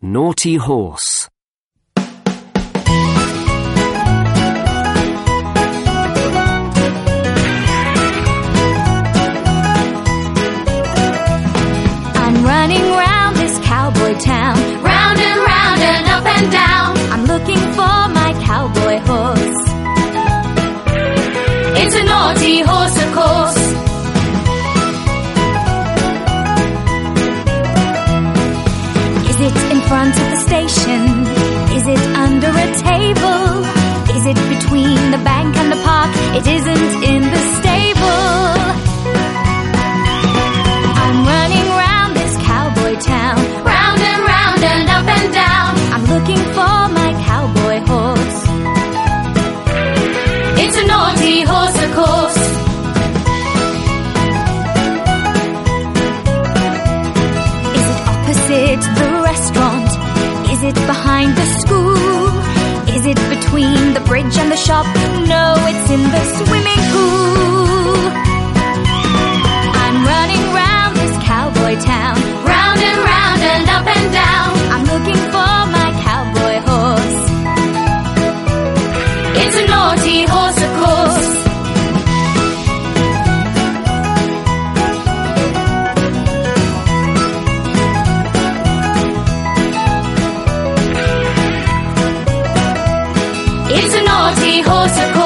Naughty horse. I'm running round this cowboy town, round and round and up and down. I'm looking for my cowboy horse. It's a naughty horse, of course. Front of the station? Is it under a table? Is it between the bank and the park? It isn't in the stable. I'm running round this cowboy town, round and round and up and down. I'm looking for my cowboy horse. It's a naughty horse, of course. It behind the school? Is it between the bridge and the shop? No, it's in the swimming pool. I'm running round this cowboy town, round and round and up and down. I'm looking for my cowboy horse. It's a naughty horse, of course. Naughty horse.